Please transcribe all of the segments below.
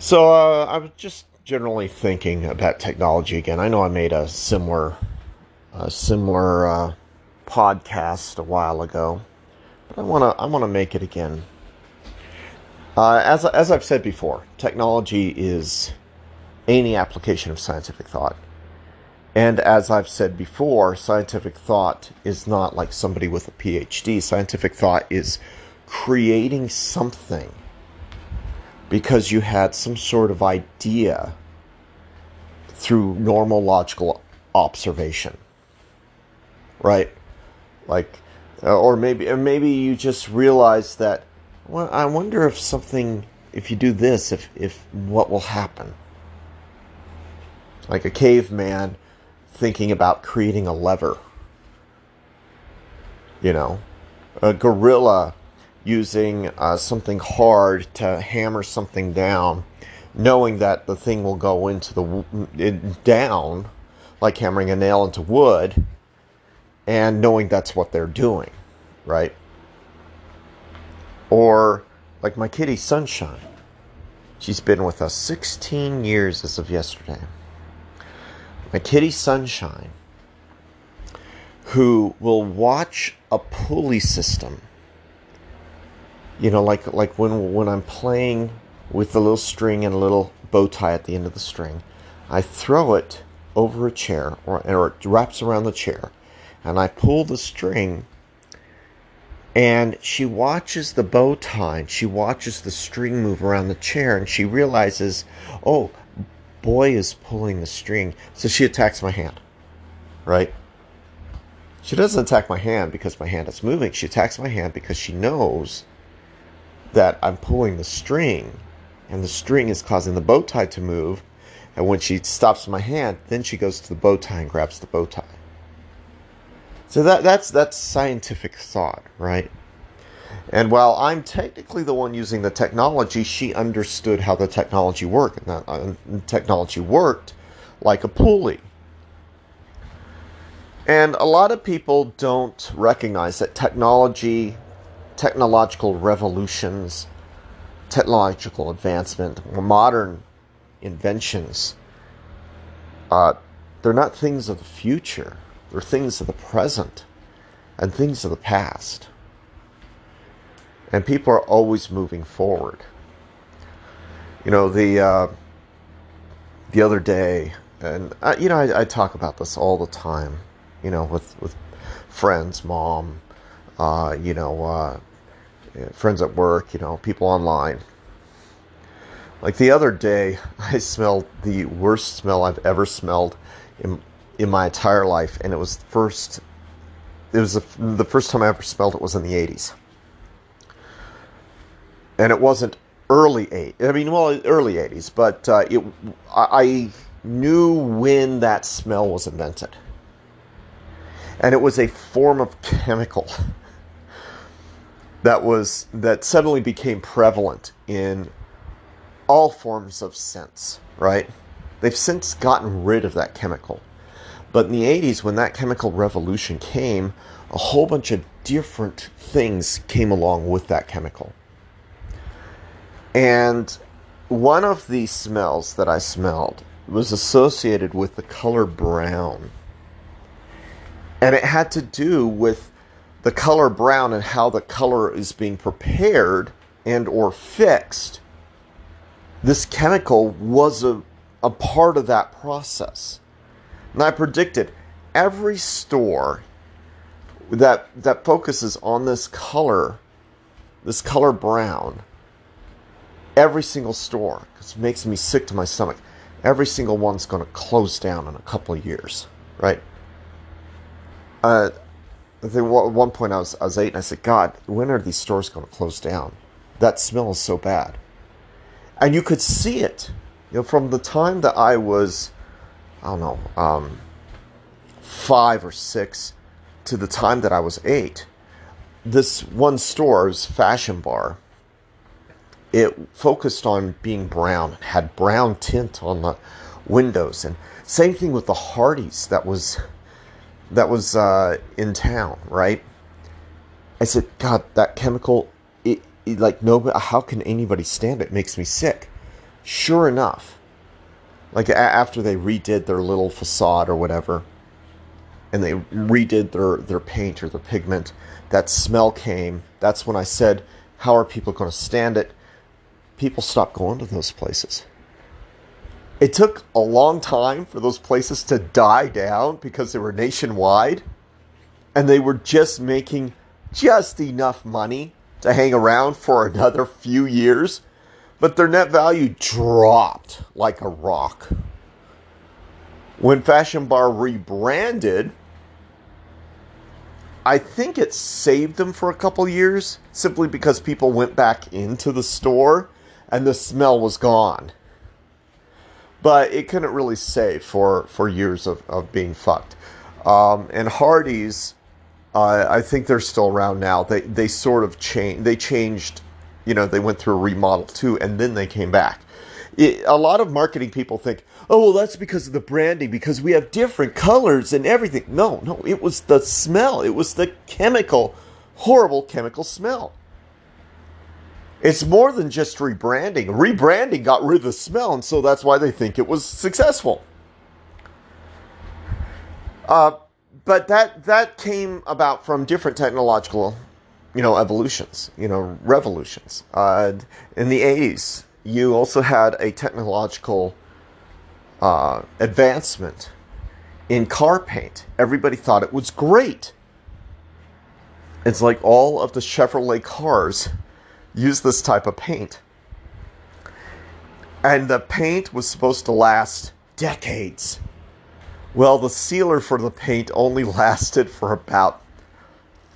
So uh, I was just generally thinking about technology again. I know I made a similar, a similar uh, podcast a while ago, but I want to I want to make it again. Uh, as as I've said before, technology is any application of scientific thought. And as I've said before, scientific thought is not like somebody with a PhD. Scientific thought is creating something because you had some sort of idea through normal logical observation. Right? Like uh, or maybe or maybe you just realized that well I wonder if something if you do this if if what will happen. Like a caveman thinking about creating a lever. You know, a gorilla using uh, something hard to hammer something down, knowing that the thing will go into the down, like hammering a nail into wood, and knowing that's what they're doing, right? Or like my kitty Sunshine. She's been with us 16 years as of yesterday. My kitty Sunshine, who will watch a pulley system you know, like like when when I'm playing with a little string and a little bow tie at the end of the string, I throw it over a chair or, or it wraps around the chair, and I pull the string. And she watches the bow tie. And she watches the string move around the chair, and she realizes, oh, boy is pulling the string. So she attacks my hand, right? She doesn't attack my hand because my hand is moving. She attacks my hand because she knows that I'm pulling the string and the string is causing the bow tie to move. And when she stops my hand, then she goes to the bow tie and grabs the bow tie. So that, that's, that's scientific thought, right? And while I'm technically the one using the technology, she understood how the technology worked. And uh, technology worked like a pulley. And a lot of people don't recognize that technology technological revolutions, technological advancement, modern inventions, uh, they're not things of the future. They're things of the present and things of the past. And people are always moving forward. You know, the uh, the other day, and uh, you know, I, I, talk about this all the time. You know, with with friends, mom, uh, you know, uh, friends at work, you know, people online. Like the other day, I smelled the worst smell I've ever smelled in in my entire life, and it was the first. It was the, the first time I ever smelled it was in the '80s, and it wasn't early eight. I mean, well, early '80s, but uh, it. I knew when that smell was invented, and it was a form of chemical that was that suddenly became prevalent in all forms of scents, right? They've since gotten rid of that chemical. But in the 80s, when that chemical revolution came, a whole bunch of different things came along with that chemical. And one of the smells that I smelled was associated with the color brown. And it had to do with the color brown and how the color is being prepared and or fixed this chemical was a, a part of that process. And i predicted every store that that focuses on this color this color brown every single store because it makes me sick to my stomach every single one's going to close down in a couple of years right? Uh, At one point I was I was eight and I said, God, when are these stores going to close down? That smell is so bad, and you could see it. You know, from the time that I was, I don't know, um, five or six, to the time that I was eight. This one store's fashion bar. It focused on being brown, had brown tint on the windows, and same thing with the Hardee's. That was that was uh, in town, right? I said, God, that chemical, it, it, like no, how can anybody stand it? it? Makes me sick. sure enough, like a- after they redid their little facade or whatever, and they redid their, their paint or their pigment, that smell came. That's when I said, How are people going to stand it? People stopped going to those places. It took a long time for those places to die down because they were nationwide and they were just making just enough money to hang around for another few years, but their net value dropped like a rock. When Fashion Bar rebranded, I think it saved them for a couple years simply because people went back into the store and the smell was gone. But it couldn't really save for, for years of, of being fucked. Um, and Hardee's uh, I think they're still around now. They they sort of changed. They changed. You know, they went through a remodel too, and then they came back. It, a lot of marketing people think, oh well, that's because of the branding, because we have different colors and everything. No, no, it was the smell. It was the chemical, horrible chemical smell. It's more than just rebranding. Rebranding got rid of the smell, and so that's why they think it was successful. Uh, but that that came about from different technological, you know, evolutions, you know, revolutions. Uh, in the '80s, you also had a technological uh, advancement in car paint. Everybody thought it was great. It's like all of the Chevrolet cars use this type of paint. And the paint was supposed to last decades. Well, the sealer for the paint only lasted for about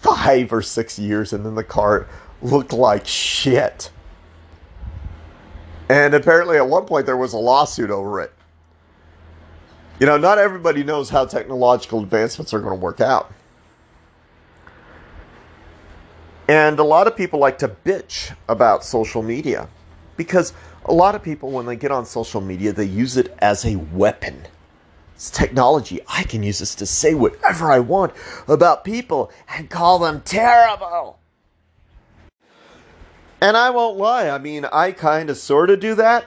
five or six years, and then the car looked like shit. And apparently, at one point, there was a lawsuit over it. You know, not everybody knows how technological advancements are going to work out. And a lot of people like to bitch about social media because a lot of people, when they get on social media, they use it as a weapon. It's technology. I can use this to say whatever I want about people and call them terrible. And I won't lie, I mean, I kind of sort of do that.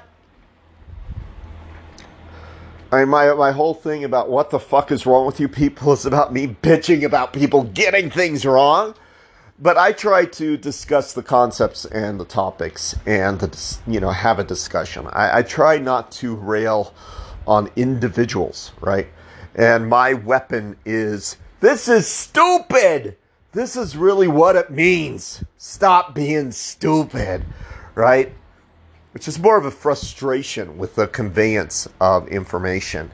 I mean, my, my whole thing about what the fuck is wrong with you people is about me bitching about people getting things wrong. But I try to discuss the concepts and the topics and, the, you know, have a discussion. I, I try not to rail on individuals, right? And my weapon is this is stupid. This is really what it means. Stop being stupid, right? Which is more of a frustration with the conveyance of information.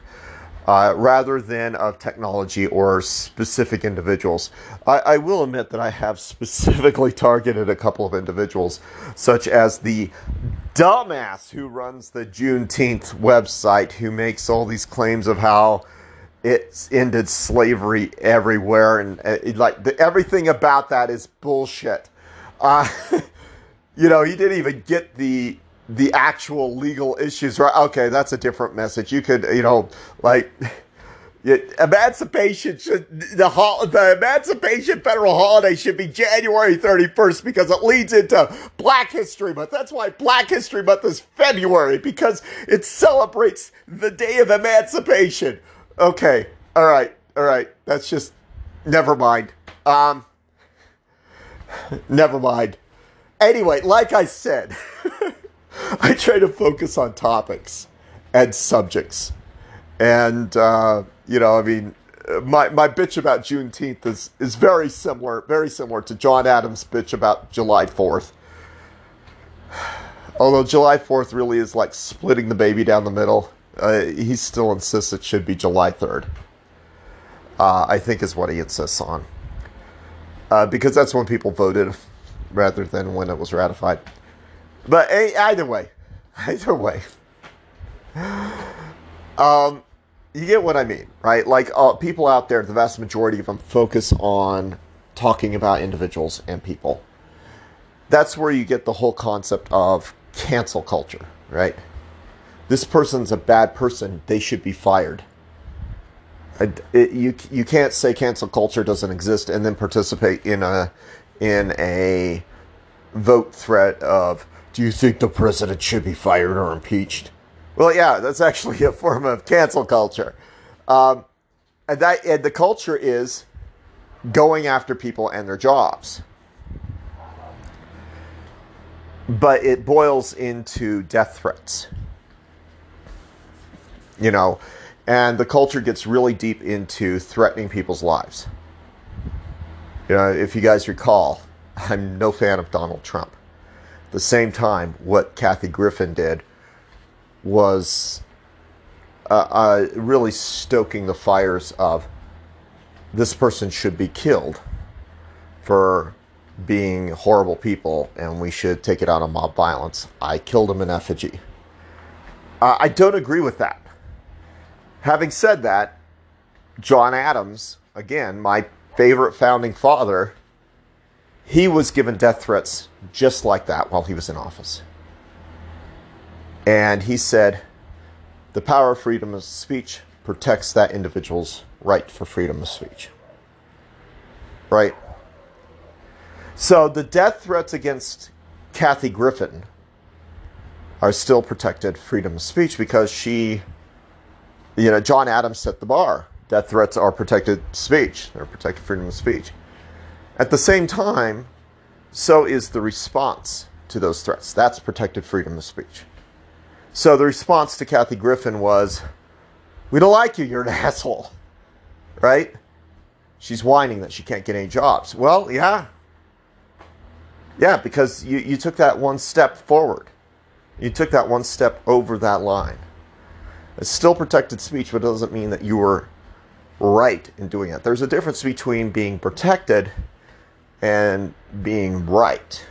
Uh, rather than of technology or specific individuals. I, I, will admit that I have specifically targeted a couple of individuals, such as the dumbass who runs the Juneteenth website, who makes all these claims of how it's ended slavery everywhere, and uh, like the, everything about that is bullshit. Uh, you know, he didn't even get the the actual legal issues right. Okay, that's a different message. You could, you know, like. emancipation should the the Emancipation Federal holiday should be January 31st because it leads into Black History Month. That's why Black History Month is February because it celebrates the day of emancipation. Okay, all right, all right. That's just never mind. Um, never mind. Anyway, like I said, I try to focus on topics and subjects, and. Uh, you know, I mean, my my bitch about Juneteenth is is very similar, very similar to John Adams' bitch about July Fourth. Although July Fourth really is like splitting the baby down the middle, uh, he still insists it should be July Third. Uh, I think is what he insists on, uh, because that's when people voted, rather than when it was ratified. But either way, either way. Um, you get what I mean, right? Like uh, people out there, the vast majority of them focus on talking about individuals and people. That's where you get the whole concept of cancel culture, right? This person's a bad person; they should be fired. It, you you can't say cancel culture doesn't exist and then participate in a in a vote threat of Do you think the president should be fired or impeached? Well, yeah, that's actually a form of cancel culture. Um, and, that, and the culture is going after people and their jobs. But it boils into death threats. You know, and the culture gets really deep into threatening people's lives. You know, if you guys recall, I'm no fan of Donald Trump. The same time, what Kathy Griffin did was uh, uh, really stoking the fires of this person should be killed for being horrible people and we should take it out on mob violence. I killed him in effigy. Uh, I don't agree with that. Having said that, John Adams, again, my favorite founding father, he was given death threats just like that while he was in office. And he said, the power of freedom of speech protects that individual's right for freedom of speech. Right? So the death threats against Kathy Griffin are still protected freedom of speech because she, you know, John Adams set the bar. Death threats are protected speech, they're protected freedom of speech. At the same time, so is the response to those threats. That's protected freedom of speech. So the response to Kathy Griffin was, We don't like you, you're an asshole. Right? She's whining that she can't get any jobs. Well, yeah. Yeah, because you, you took that one step forward. You took that one step over that line. It's still protected speech, but it doesn't mean that you were right in doing it. There's a difference between being protected and being right.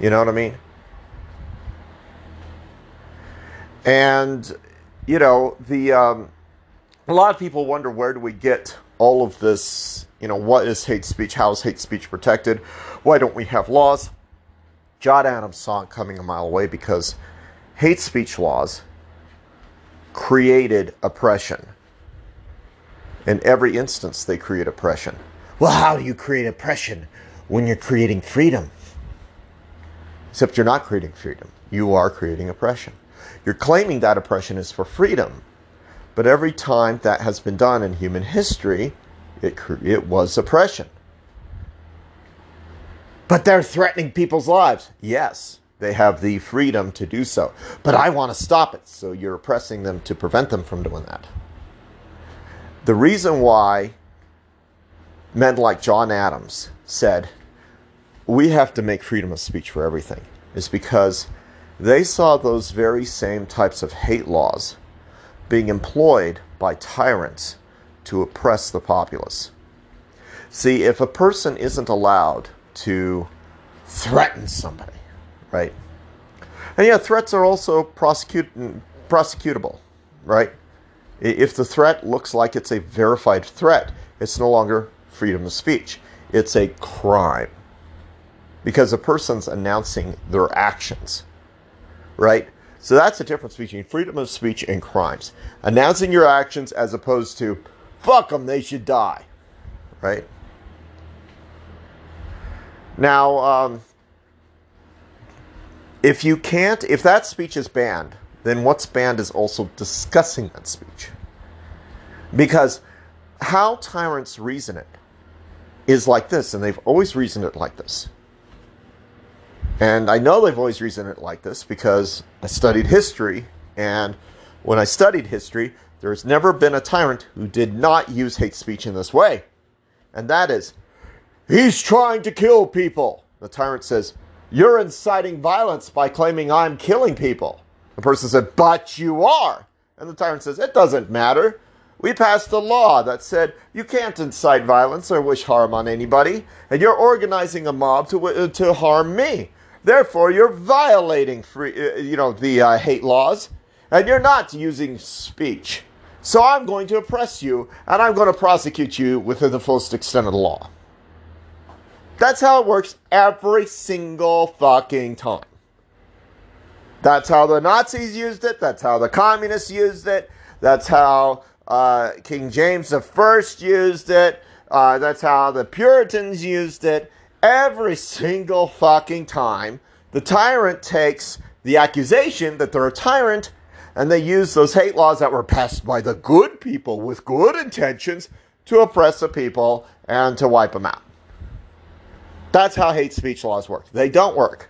You know what I mean? And you know the um, a lot of people wonder where do we get all of this? You know, what is hate speech? How is hate speech protected? Why don't we have laws? John Adams saw it coming a mile away because hate speech laws created oppression. In every instance, they create oppression. Well, how do you create oppression when you're creating freedom? Except you're not creating freedom, you are creating oppression. You're claiming that oppression is for freedom. But every time that has been done in human history, it, it was oppression. But they're threatening people's lives. Yes, they have the freedom to do so. But I want to stop it. So you're oppressing them to prevent them from doing that. The reason why men like John Adams said, we have to make freedom of speech for everything is because they saw those very same types of hate laws being employed by tyrants to oppress the populace. See, if a person isn't allowed to threaten somebody, right? And yeah, threats are also prosecutable, right? If the threat looks like it's a verified threat, it's no longer freedom of speech. It's a crime. Because a person's announcing their actions right? So that's the difference between freedom of speech and crimes. Announcing your actions as opposed to, fuck them, they should die, right? Now, um, if you can't, if that speech is banned, then what's banned is also discussing that speech. Because how tyrants reason it is like this, and they've always reasoned it like this. And I know they've always reasoned it like this because I studied history, and when I studied history, there has never been a tyrant who did not use hate speech in this way. And that is, he's trying to kill people. The tyrant says, You're inciting violence by claiming I'm killing people. The person said, But you are. And the tyrant says, It doesn't matter. We passed a law that said you can't incite violence or wish harm on anybody, and you're organizing a mob to, uh, to harm me. Therefore, you're violating free, uh, you know, the uh, hate laws, and you're not using speech. So I'm going to oppress you, and I'm going to prosecute you within the fullest extent of the law. That's how it works every single fucking time. That's how the Nazis used it. That's how the communists used it. That's how uh, King James I used it. Uh, that's how the Puritans used it every single fucking time the tyrant takes the accusation that they're a tyrant and they use those hate laws that were passed by the good people with good intentions to oppress the people and to wipe them out. That's how hate speech laws work. They don't work.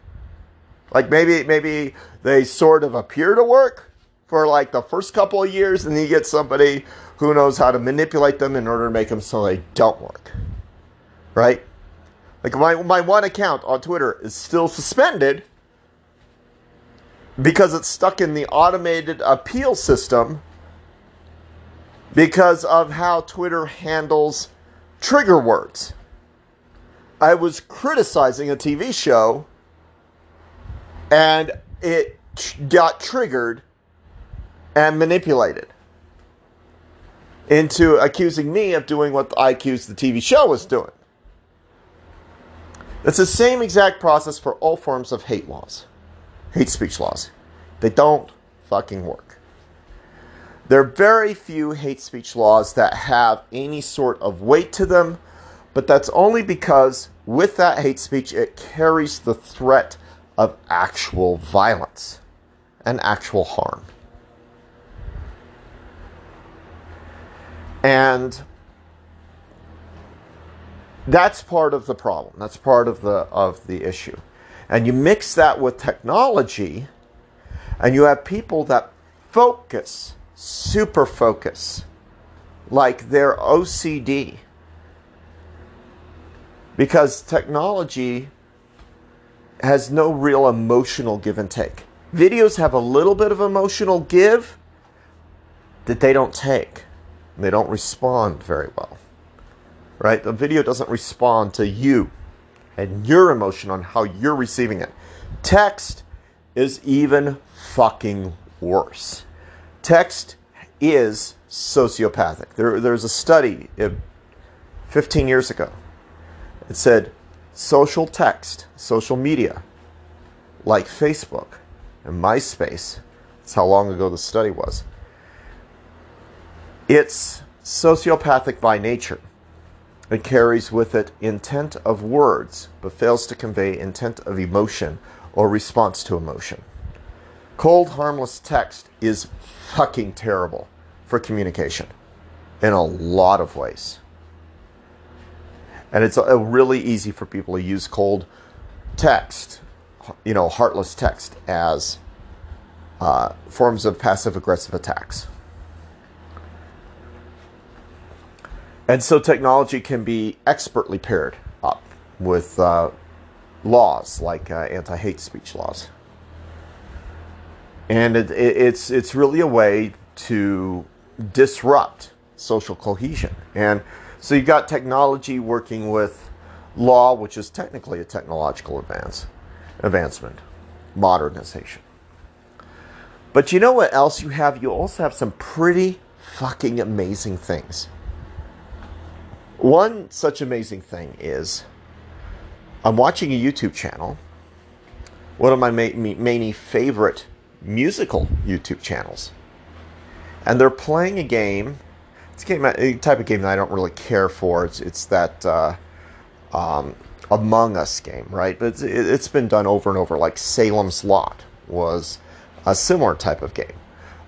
Like maybe maybe they sort of appear to work for like the first couple of years and then you get somebody who knows how to manipulate them in order to make them so they don't work. Right? Like my my one account on Twitter is still suspended because it's stuck in the automated appeal system because of how Twitter handles trigger words. I was criticizing a TV show and it got triggered and manipulated into accusing me of doing what I accused the TV show was doing. It's the same exact process for all forms of hate laws, hate speech laws. They don't fucking work. There are very few hate speech laws that have any sort of weight to them, but that's only because with that hate speech, it carries the threat of actual violence and actual harm. And that's part of the problem. That's part of the of the issue. And you mix that with technology and you have people that focus, super focus, like they're OCD. Because technology has no real emotional give and take. Videos have a little bit of emotional give that they don't take. They don't respond very well. Right? The video doesn't respond to you and your emotion on how you're receiving it. Text is even fucking worse. Text is sociopathic. There, there's a study uh, 15 years ago. It said social text, social media, like Facebook and MySpace, that's how long ago the study was. It's sociopathic by nature. It carries with it intent of words, but fails to convey intent of emotion or response to emotion. Cold, harmless text is fucking terrible for communication in a lot of ways. And it's really easy for people to use cold text, you know, heartless text as uh, forms of passive aggressive attacks. And so technology can be expertly paired up with uh, laws like uh, anti hate speech laws. And it, it, it's, it's really a way to disrupt social cohesion. And so you've got technology working with law, which is technically a technological advance, advancement, modernization. But you know what else you have? You also have some pretty fucking amazing things. One such amazing thing is I'm watching a YouTube channel, one of my many favorite musical YouTube channels, and they're playing a game. It's a, game, a type of game that I don't really care for. It's it's that uh, um, Among Us game, right? But it's, it's been done over and over. Like Salem's Lot was a similar type of game,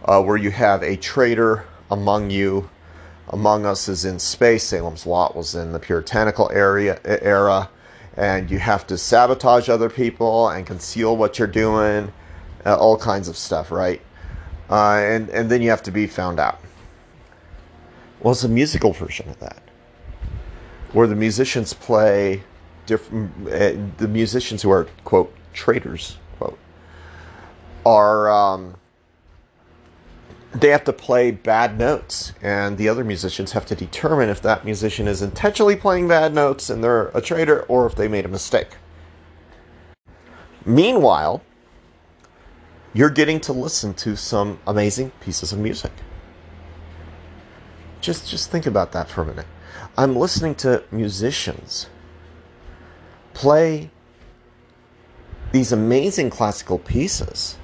uh, where you have a traitor among you. Among Us is in space. Salem's Lot was in the puritanical area era and you have to sabotage other people and conceal what you're doing, uh, all kinds of stuff, right? Uh, and and then you have to be found out. Well, it's a musical version of that, where the musicians play different. Uh, the musicians who are quote traitors quote are. Um, they have to play bad notes, and the other musicians have to determine if that musician is intentionally playing bad notes and they're a traitor or if they made a mistake. Meanwhile, you're getting to listen to some amazing pieces of music. Just just think about that for a minute. I'm listening to musicians play these amazing classical pieces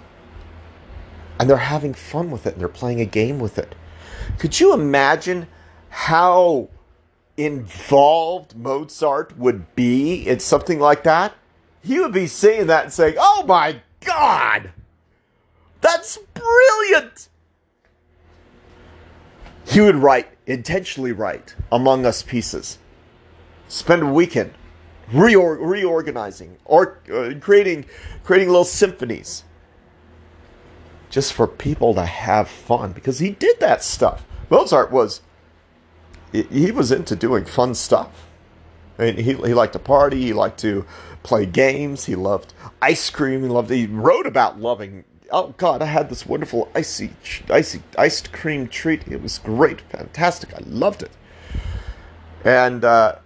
and they're having fun with it and they're playing a game with it. Could you imagine how involved Mozart would be in something like that? he would be seeing that and saying, "Oh my god, that's brilliant." He would write intentionally write Among Us pieces. Spend a weekend reor- reorganizing or uh, creating creating little symphonies just for people to have fun because he did that stuff. Mozart was he was into doing fun stuff. I mean, he, he liked to party. He liked to play games. He loved ice cream. He loved. He wrote about loving. Oh God, I had this wonderful icy, icy iced cream treat. It was great, fantastic. I loved it. And uh,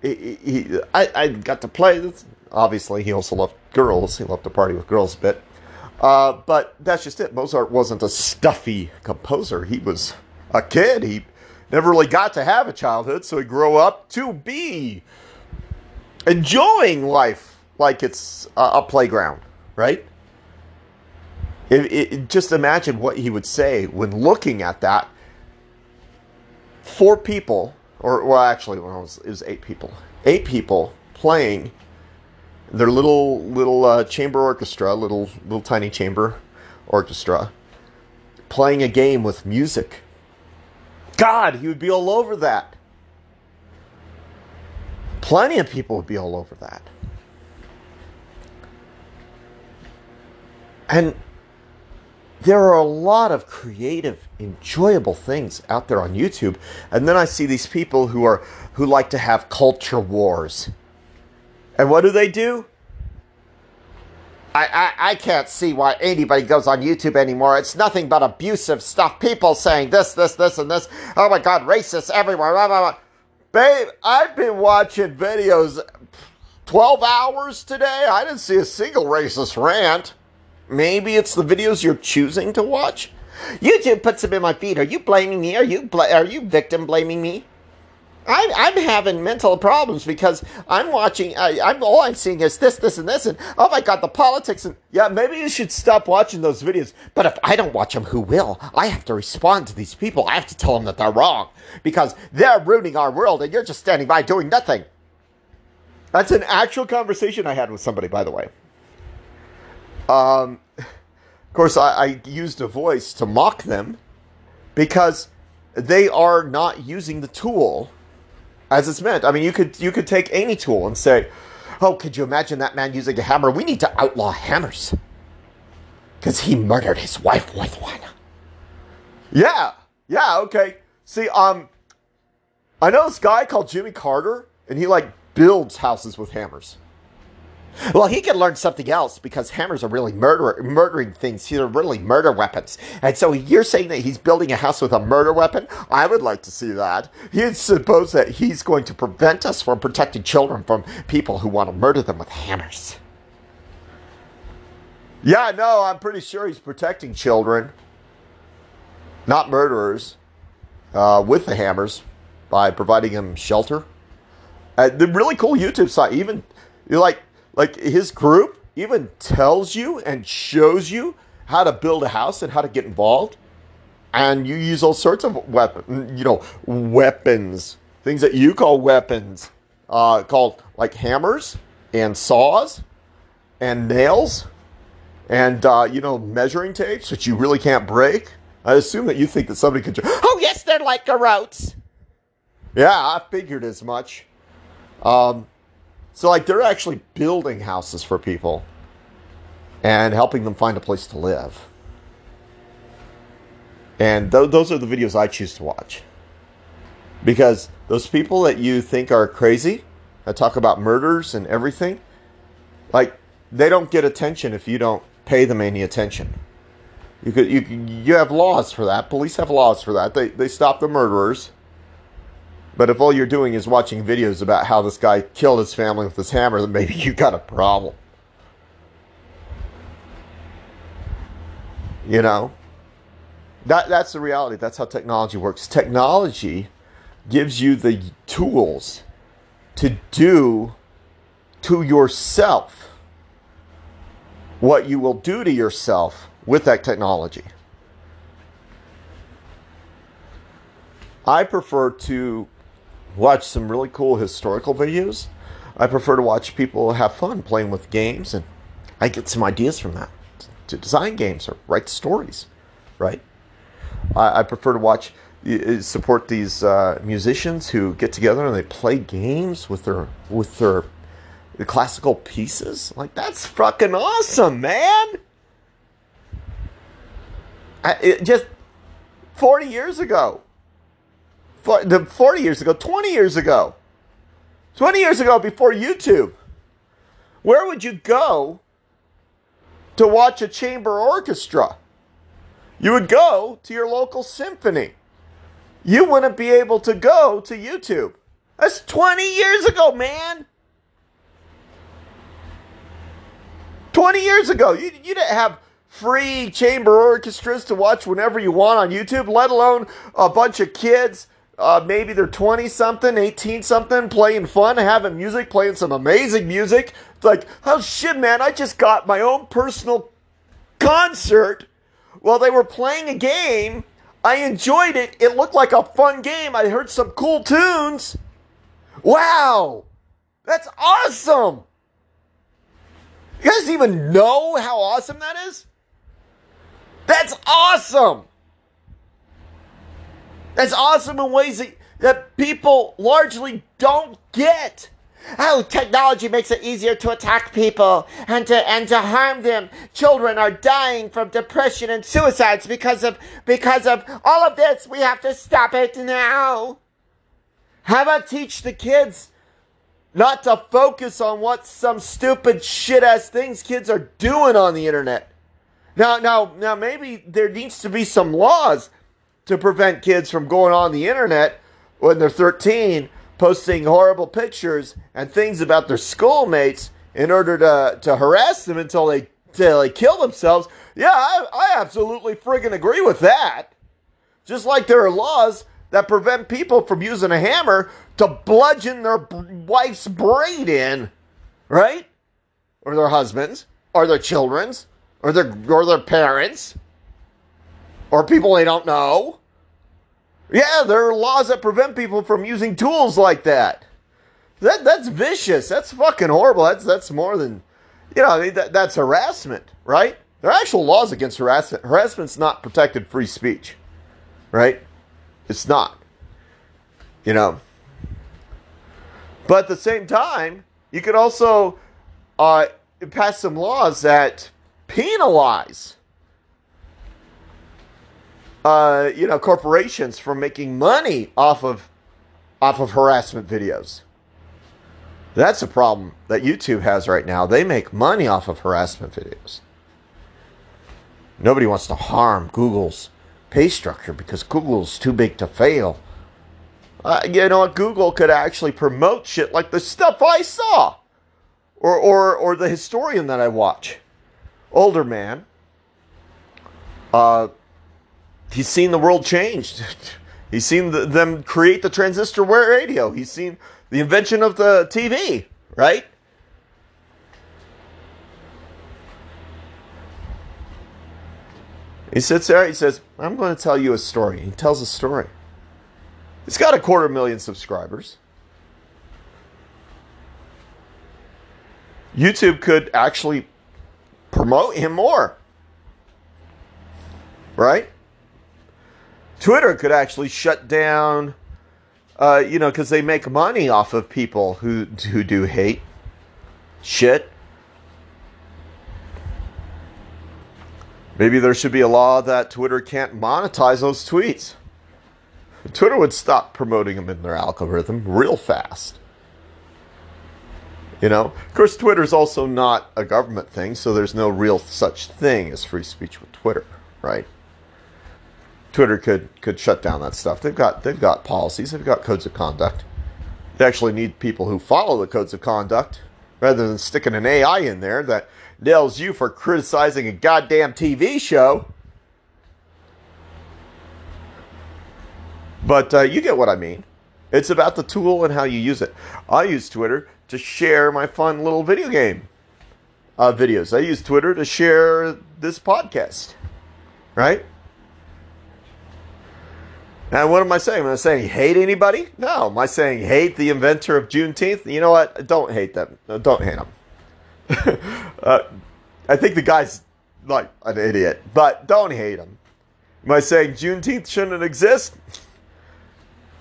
he, he, I, I got to play. Obviously, he also loved girls. He loved to party with girls a bit. Uh, but that's just it. Mozart wasn't a stuffy composer. He was a kid. He never really got to have a childhood, so he grew up to be enjoying life like it's a, playground, right? It, it, just imagine what he would say when looking at that. Four people, or well, actually, it was, it was eight people. Eight people playing their little little uh, chamber orchestra, little little tiny chamber orchestra, playing a game with music. God, he would be all over that. Plenty of people would be all over that. And there are a lot of creative, enjoyable things out there on YouTube. And then I see these people who are who like to have culture wars. And what do they do? I, I, I can't see why anybody goes on YouTube anymore. It's nothing but abusive stuff. People saying this, this, this, and this. Oh my god, racist everywhere. Blah, blah, blah. Babe, I've been watching videos 12 hours today. I didn't see a single racist rant. Maybe it's the videos you're choosing to watch. YouTube puts them in my feed. Are you blaming me? Are you bl- are you victim blaming me? I'm, I'm having mental problems because I'm watching. I, I'm all I'm seeing is this, this, and this, and oh my god, the politics. And yeah, maybe you should stop watching those videos. But if I don't watch them, who will? I have to respond to these people. I have to tell them that they're wrong because they're ruining our world, and you're just standing by doing nothing. That's an actual conversation I had with somebody, by the way. Um, of course, I, I used a voice to mock them because they are not using the tool as it's meant. I mean, you could you could take any tool and say, "Oh, could you imagine that man using a hammer? We need to outlaw hammers because he murdered his wife with one." Yeah, yeah, okay. See, um, I know this guy called Jimmy Carter, and he like builds houses with hammers. Well, he could learn something else because hammers are really murder murdering things. They're really murder weapons. And so you're saying that he's building a house with a murder weapon? I would like to see that. He'd suppose that he's going to prevent us from protecting children from people who want to murder them with hammers. Yeah, no, I'm pretty sure he's protecting children, not murderers, uh, with the hammers by providing them shelter. Uh, the really cool YouTube site, even you like like his group even tells you and shows you how to build a house and how to get involved. And you use all sorts of weapons, you know, weapons, things that you call weapons, uh, called like hammers and saws and nails and, uh, you know, measuring tapes, which you really can't break. I assume that you think that somebody could. oh, yes, they're like garrotes. Yeah, I figured as much. Um, so, like, they're actually building houses for people and helping them find a place to live. And th- those are the videos I choose to watch. Because those people that you think are crazy, that talk about murders and everything, like, they don't get attention if you don't pay them any attention. You could you you have laws for that. Police have laws for that. They they stop the murderers but if all you're doing is watching videos about how this guy killed his family with his hammer, then maybe you got a problem. You know? That that's the reality. That's how technology works. Technology gives you the tools to do to yourself what you will do to yourself with that technology. I prefer to watch some really cool historical videos I prefer to watch people have fun playing with games, and I get some ideas from that to design games or write stories, right? I, I prefer to watch support these uh, musicians who get together and they play games with their with their classical pieces. Like that's fucking awesome, man. I, it just 40 years ago. For, the 40 years ago, 20 years ago. 20 years ago before YouTube. Where would you go to watch a chamber orchestra? You would go to your local symphony. You wouldn't be able to go to YouTube. That's 20 years ago, man. 20 years ago. You, you didn't have free chamber orchestras to watch whenever you want on YouTube, let alone a bunch of kids. Uh, maybe they're 20 something, 18 something, playing fun, having music, playing some amazing music. It's like, oh shit, man, I just got my own personal concert while they were playing a game. I enjoyed it. It looked like a fun game. I heard some cool tunes. Wow! That's awesome! You guys even know how awesome that is? That's awesome. That's awesome in ways that, that people largely don't get. Oh, technology makes it easier to attack people and to and to harm them. Children are dying from depression and suicides because of because of all of this. We have to stop it now. How about teach the kids not to focus on what some stupid shit ass things kids are doing on the internet? Now, now, now, maybe there needs to be some laws to prevent kids from going on the internet when they're 13, posting horrible pictures and things about their schoolmates in order to, to harass them until they, until they kill themselves. Yeah, I, I absolutely friggin' agree with that. Just like there are laws that prevent people from using a hammer to bludgeon their wife's brain in, right? Or their husbands, or their children's or their or their parents or people they don't know. Yeah, there are laws that prevent people from using tools like that. That that's vicious. That's fucking horrible. That's that's more than you know. That, that's harassment, right? There are actual laws against harassment. Harassment's not protected free speech, right? It's not. You know. But at the same time, you could also uh, pass some laws that penalize uh, you know corporations from making money off of off of harassment videos. That's a problem that YouTube has right now. They make money off of harassment videos. Nobody wants to harm Google's pay structure because Google's too big to fail. Uh, you know? Google could actually promote shit like the stuff I saw, or or or the historian that I watch older man. Uh, he's seen the world change. he's seen the, them create the transistor radio. He's seen the invention of the TV, right? He sits there, he says, I'm going to tell you a story. He tells a story. He's got a quarter million subscribers. YouTube could actually promote him more. Right? Twitter could actually shut down, uh, you know, because they make money off of people who, who do hate shit. Maybe there should be a law that Twitter can't monetize those tweets. Twitter would stop promoting them in their algorithm real fast. You know, of course, Twitter is also not a government thing, so there's no real such thing as free speech with Twitter, right? Twitter could could shut down that stuff. They've got they've got policies, they've got codes of conduct. They actually need people who follow the codes of conduct rather than sticking an AI in there that nails you for criticizing a goddamn TV show. But uh, you get what I mean. It's about the tool and how you use it. I use Twitter to share my fun little video game uh, videos. I use Twitter to share this podcast, right? And what am I saying? Am I saying hate anybody? No. Am I saying hate the inventor of Juneteenth? You know what? Don't hate them. Don't hate them. uh, I think the guy's like an idiot, but don't hate him. Am I saying Juneteenth shouldn't exist?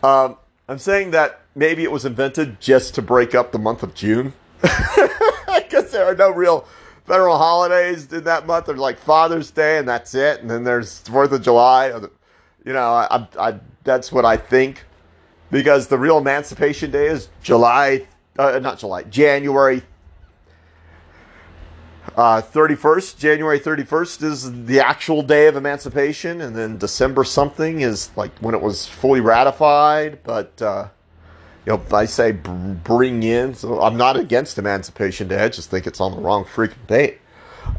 Um, I'm saying that maybe it was invented just to break up the month of June. Because there are no real federal holidays in that month. There's like Father's Day, and that's it. And then there's Fourth of July. You know, I, I, that's what I think. Because the real Emancipation Day is July, uh, not July, January uh, 31st, January 31st is the actual day of emancipation, and then December something is like when it was fully ratified. But uh, you know, I say bring in. So I'm not against Emancipation Day. I just think it's on the wrong freaking date.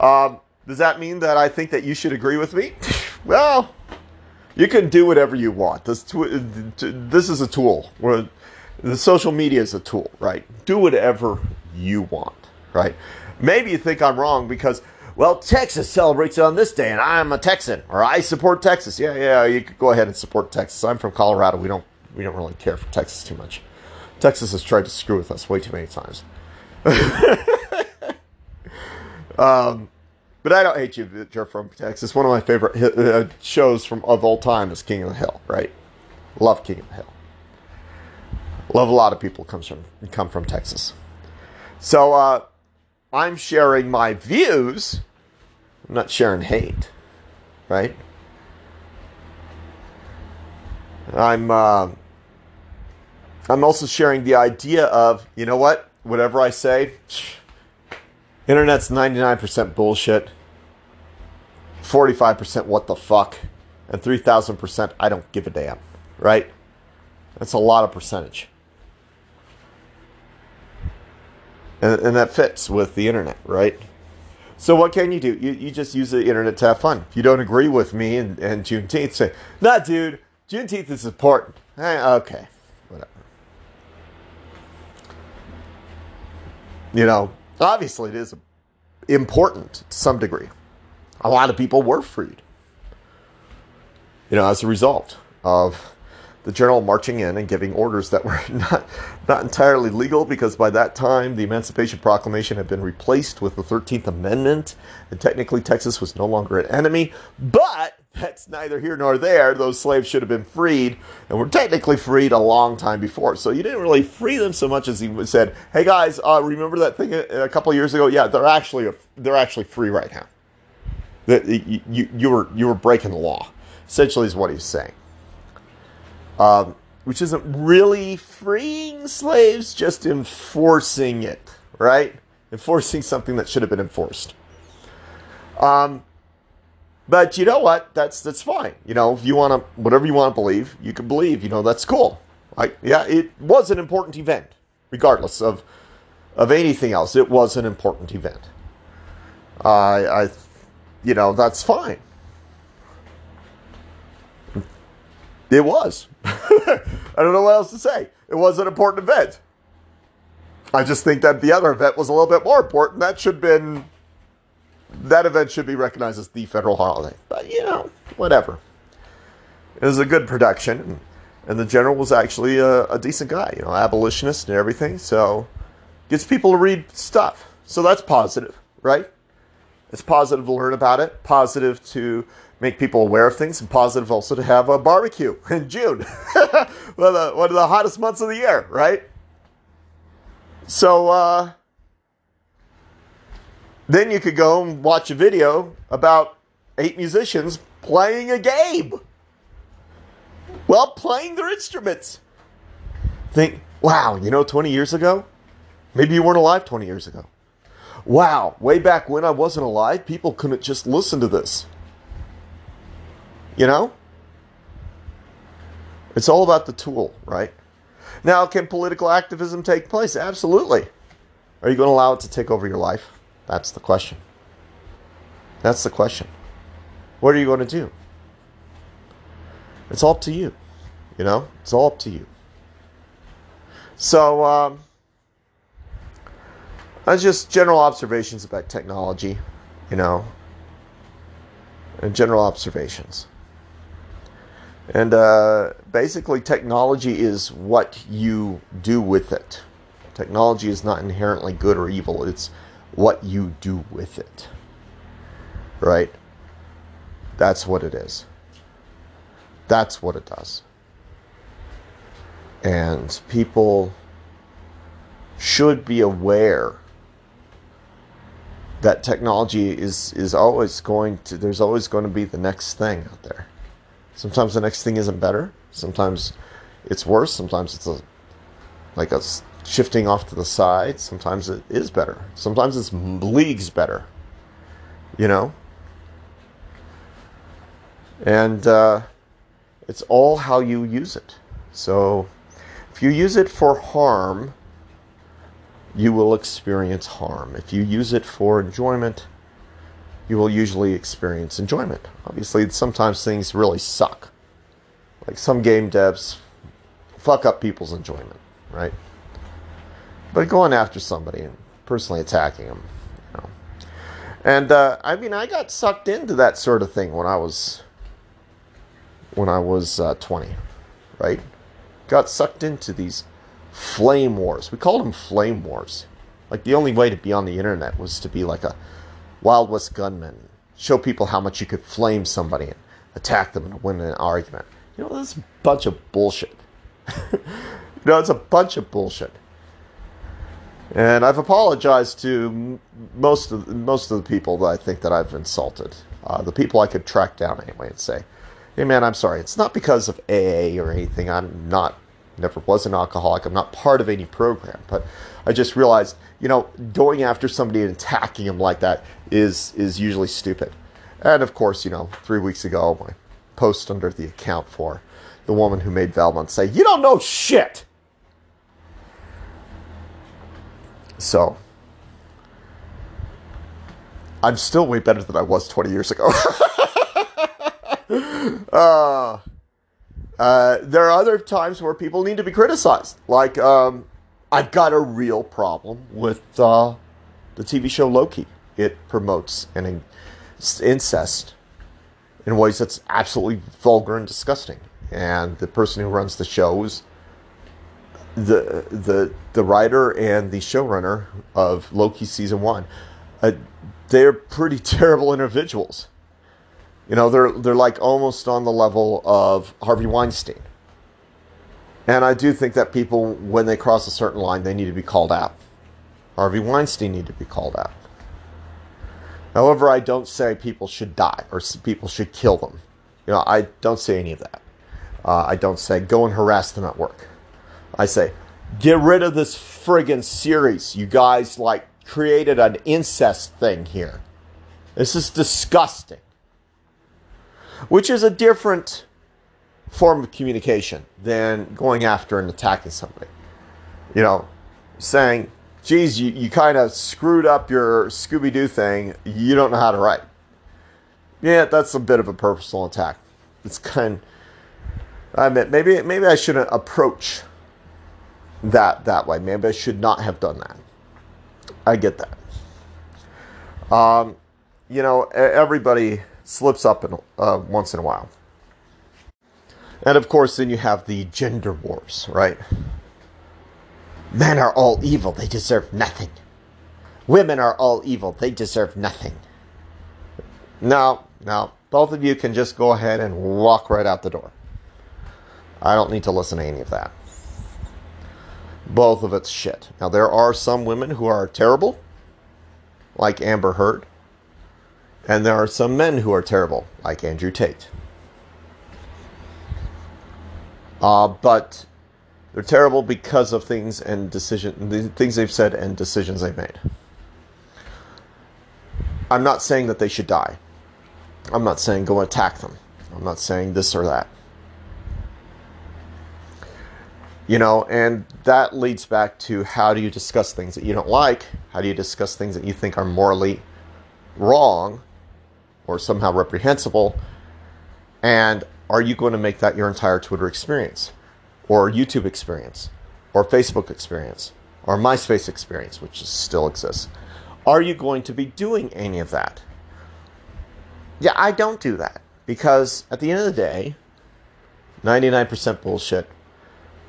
Um, does that mean that I think that you should agree with me? well, you can do whatever you want. This this is a tool. The social media is a tool, right? Do whatever you want, right? Maybe you think I'm wrong because, well, Texas celebrates it on this day and I'm a Texan or I support Texas. Yeah, yeah, you could go ahead and support Texas. I'm from Colorado. We don't we don't really care for Texas too much. Texas has tried to screw with us way too many times. um, but I don't hate you that you're from Texas. One of my favorite uh, shows from of all time is King of the Hill. Right? Love King of the Hill. Love a lot of people comes from come from Texas. So uh, I'm sharing my views. I'm not sharing hate, right? I'm uh, I'm also sharing the idea of you know what, whatever I say, internet's 99% bullshit, 45% what the fuck, and 3,000% I don't give a damn, right? That's a lot of percentage. and, and that fits with the internet, right? So what can you do? You, you just use the internet to have fun. If you don't agree with me and, and Juneteenth, say, nah, dude, Juneteenth is important. Eh, okay, whatever. You know, obviously it is important to some degree. A lot of people were freed. You know, as a result of the general marching in and giving orders that were not, not entirely legal because by that time the Emancipation Proclamation had been replaced with the 13th Amendment, and technically Texas was no longer an enemy. But that's neither here nor there. Those slaves should have been freed and were technically freed a long time before. So you didn't really free them so much as he said, "Hey guys, uh, remember that thing a, a couple years ago? Yeah, they're actually they're actually free right now. That you, you, you were you were breaking the law." Essentially, is what he's saying um, which isn't really freeing slaves, just enforcing it, right? Enforcing something that should have been enforced. Um, but you know what? That's that's fine. You know, if you want to, whatever you want to believe, you can believe. You know, that's cool. Right? Yeah, it was an important event, regardless of of anything else. It was an important event. I, you know, that's fine. It was. I don't know what else to say. It was an important event. I just think that the other event was a little bit more important. That should have been that event should be recognized as the federal holiday. But you know, whatever. It was a good production, and the general was actually a, a decent guy. You know, abolitionist and everything. So gets people to read stuff. So that's positive, right? It's positive to learn about it. Positive to make people aware of things, and positive also to have a barbecue in June, one, of the, one of the hottest months of the year, right? So uh, then you could go and watch a video about eight musicians playing a game. Well, playing their instruments. Think, wow, you know, 20 years ago? Maybe you weren't alive 20 years ago. Wow, way back when I wasn't alive, people couldn't just listen to this. You know? It's all about the tool, right? Now, can political activism take place? Absolutely. Are you going to allow it to take over your life? That's the question. That's the question. What are you going to do? It's all up to you. You know, it's all up to you. So, um, that's just general observations about technology, you know, and general observations. And uh, basically, technology is what you do with it. Technology is not inherently good or evil, it's what you do with it. Right? That's what it is. That's what it does. And people should be aware that technology is is always going to there's always going to be the next thing out there. Sometimes the next thing isn't better. Sometimes it's worse. Sometimes it's a like a shifting off to the side. Sometimes it is better. Sometimes it's leagues better. You know? And uh, it's all how you use it. So if you use it for harm, you will experience harm. If you use it for enjoyment, you will usually experience enjoyment. Obviously, sometimes things really suck. Like some game devs fuck up people's enjoyment, right? But going after somebody and personally attacking them, you know. And uh, I mean, I got sucked into that sort of thing when I was when I was uh, 20, right? Got sucked into these flame wars. We called them flame wars. Like the only way to be on the internet was to be like a Wild West gunman, show people how much you could flame somebody and attack them and win an argument. You know, that's a bunch of bullshit. you know, it's a bunch of bullshit. And I've apologized to most of most of the people that I think that I've insulted. Uh, the people I could track down anyway and say, "Hey, man, I'm sorry. It's not because of AA or anything. I'm not never was an alcoholic. I'm not part of any program, but I just realized, you know, going after somebody and attacking them like that is is usually stupid. And of course, you know, three weeks ago, my post under the account for the woman who made Valmont say, "You don't know shit." So, I'm still way better than I was 20 years ago. uh, uh, there are other times where people need to be criticized. Like, um, I've got a real problem with uh, the TV show Loki. It promotes an incest in ways that's absolutely vulgar and disgusting. And the person who runs the show is the the the writer and the showrunner of Loki season one. Uh, they're pretty terrible individuals. You know, they're they're like almost on the level of Harvey Weinstein. And I do think that people, when they cross a certain line, they need to be called out. Harvey Weinstein need to be called out. However, I don't say people should die or people should kill them. You know, I don't say any of that. Uh, I don't say go and harass them at work. I say get rid of this friggin' series. You guys like created an incest thing here. This is disgusting which is a different form of communication than going after and attacking somebody. You know, saying, geez, you, you kind of screwed up your Scooby Doo thing, you don't know how to write. Yeah, that's a bit of a personal attack. It's kind I admit, maybe maybe I shouldn't approach that that way. Maybe I should not have done that. I get that. Um, you know, everybody slips up in, uh, once in a while. And of course, then you have the gender wars, right? Men are all evil, they deserve nothing. Women are all evil, they deserve nothing. No, no, both of you can just go ahead and walk right out the door. I don't need to listen to any of that. Both of it's shit. Now, there are some women who are terrible, like Amber Heard. And there are some men who are terrible, like Andrew Tate. Uh, but they're terrible because of things and decision, the things they've said and decisions they've made. I'm not saying that they should die. I'm not saying go attack them. I'm not saying this or that. You know, and that leads back to how do you discuss things that you don't like? How do you discuss things that you think are morally wrong? or somehow reprehensible? And are you going to make that your entire Twitter experience, or YouTube experience, or Facebook experience, or MySpace experience, which still exists? Are you going to be doing any of that? Yeah, I don't do that because at the end of the day, 99% bullshit.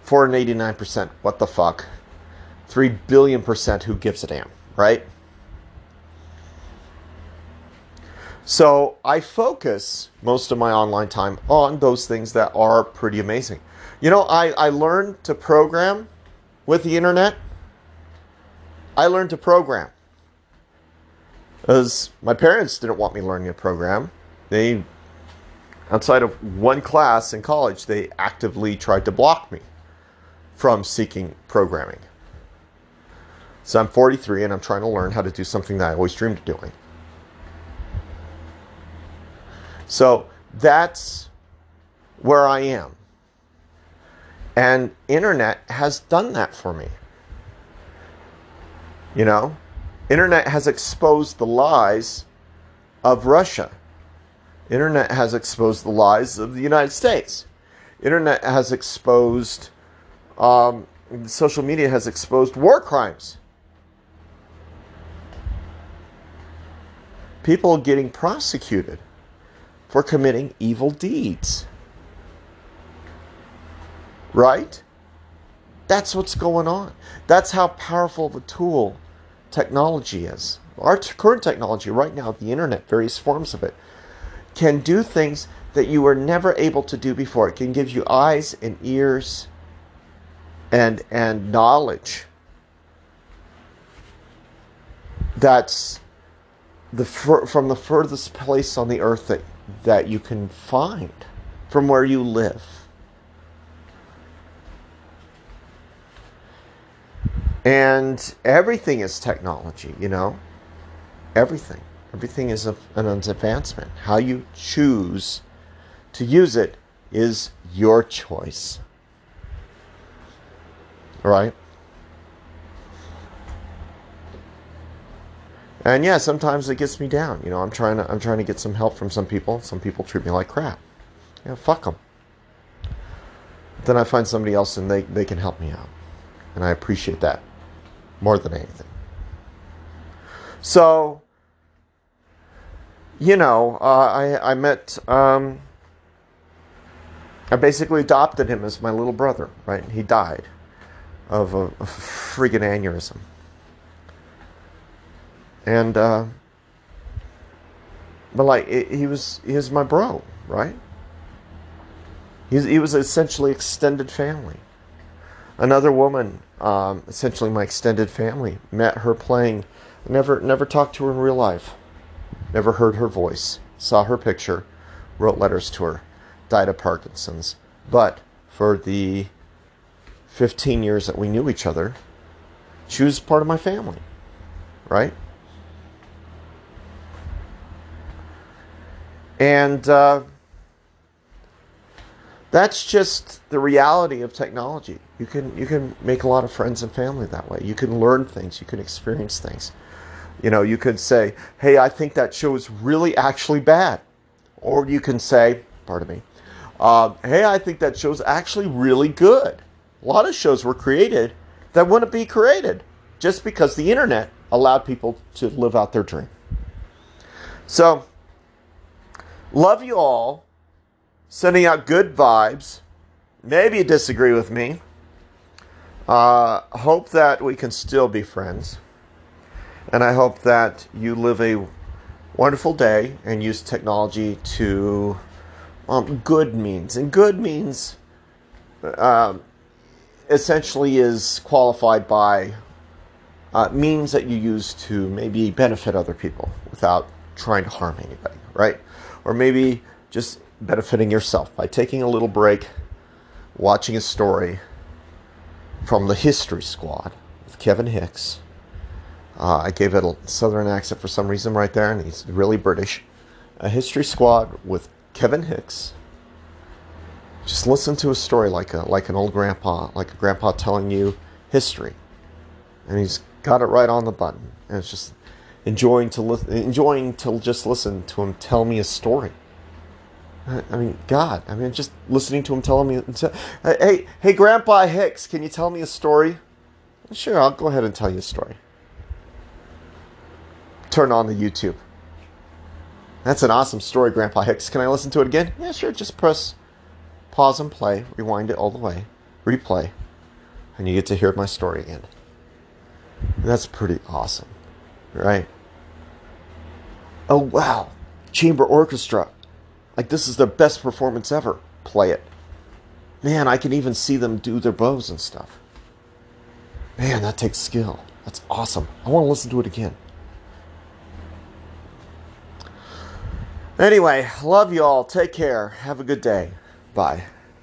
489%, what the fuck? 3 billion percent, who gives a damn, right? So I focus most of my online time on those things that are pretty amazing. You know, I, I learned to program with the internet. I learned to program. Because my parents didn't want me learning to program. They, outside of one class in college, they actively tried to block me from seeking programming. So I'm 43 and I'm trying to learn how to do something that I always dreamed of doing. So that's where I am. And internet has done that for me. You know, internet has exposed the lies of Russia. Internet has exposed the lies of the United States. Internet has exposed, um, social media has exposed war crimes. People getting prosecuted for committing evil deeds. Right? That's what's going on. That's how powerful of a tool technology is. Our current technology, right now, the internet, various forms of it, can do things that you were never able to do before. It can give you eyes and ears and and knowledge that's the from the furthest place on the earth that that you can find from where you live. And everything is technology, you know? Everything. Everything is a, an advancement. How you choose to use it is your choice. Right? And yeah, sometimes it gets me down. You know, I'm trying to I'm trying to get some help from some people. Some people treat me like crap. Yeah, fuck them. Then I find somebody else and they, they can help me out. And I appreciate that more than anything. So, you know, uh, I, I met, um, I basically adopted him as my little brother, right? He died of a, a friggin' aneurysm. And, uh, but like, it, he was, he was my bro, right? He's, he was essentially extended family. Another woman, um, essentially my extended family, met her playing. Never, never talked to her in real life. Never heard her voice. Saw her picture. Wrote letters to her. Died of Parkinson's. But for the 15 years that we knew each other, she was part of my family, right? And uh, that's just the reality of technology. You can you can make a lot of friends and family that way. You can learn things. You can experience things. You know, you could say, "Hey, I think that show is really actually bad," or you can say, "Pardon me, uh, hey, I think that show's actually really good." A lot of shows were created that wouldn't be created just because the internet allowed people to live out their dream. So Love you all. Sending out good vibes. Maybe you disagree with me. Uh, hope that we can still be friends. And I hope that you live a wonderful day and use technology to um, good means. And good means um, essentially is qualified by uh, means that you use to maybe benefit other people without trying to harm anybody, right? or maybe just benefiting yourself by taking a little break, watching a story from the History Squad with Kevin Hicks. Uh, I gave it a southern accent for some reason right there, and he's really British. A History Squad with Kevin Hicks. Just listen to a story like a like an old grandpa, like a grandpa telling you history, and he's got it right on the button. And it's just enjoying to li- enjoying to just listen to him tell me a story. I mean, God, I mean, just listening to him telling me, hey, hey, Grandpa Hicks, can you tell me a story? Sure, I'll go ahead and tell you a story. Turn on the YouTube. That's an awesome story, Grandpa Hicks. Can I listen to it again? Yeah, sure. Just press pause and play, rewind it all the way, replay, and you get to hear my story again. That's pretty awesome, right? Oh, wow. Chamber orchestra. Like, this is the best performance ever. Play it. Man, I can even see them do their bows and stuff. Man, that takes skill. That's awesome. I want to listen to it again. Anyway, love y'all. Take care. Have a good day. Bye.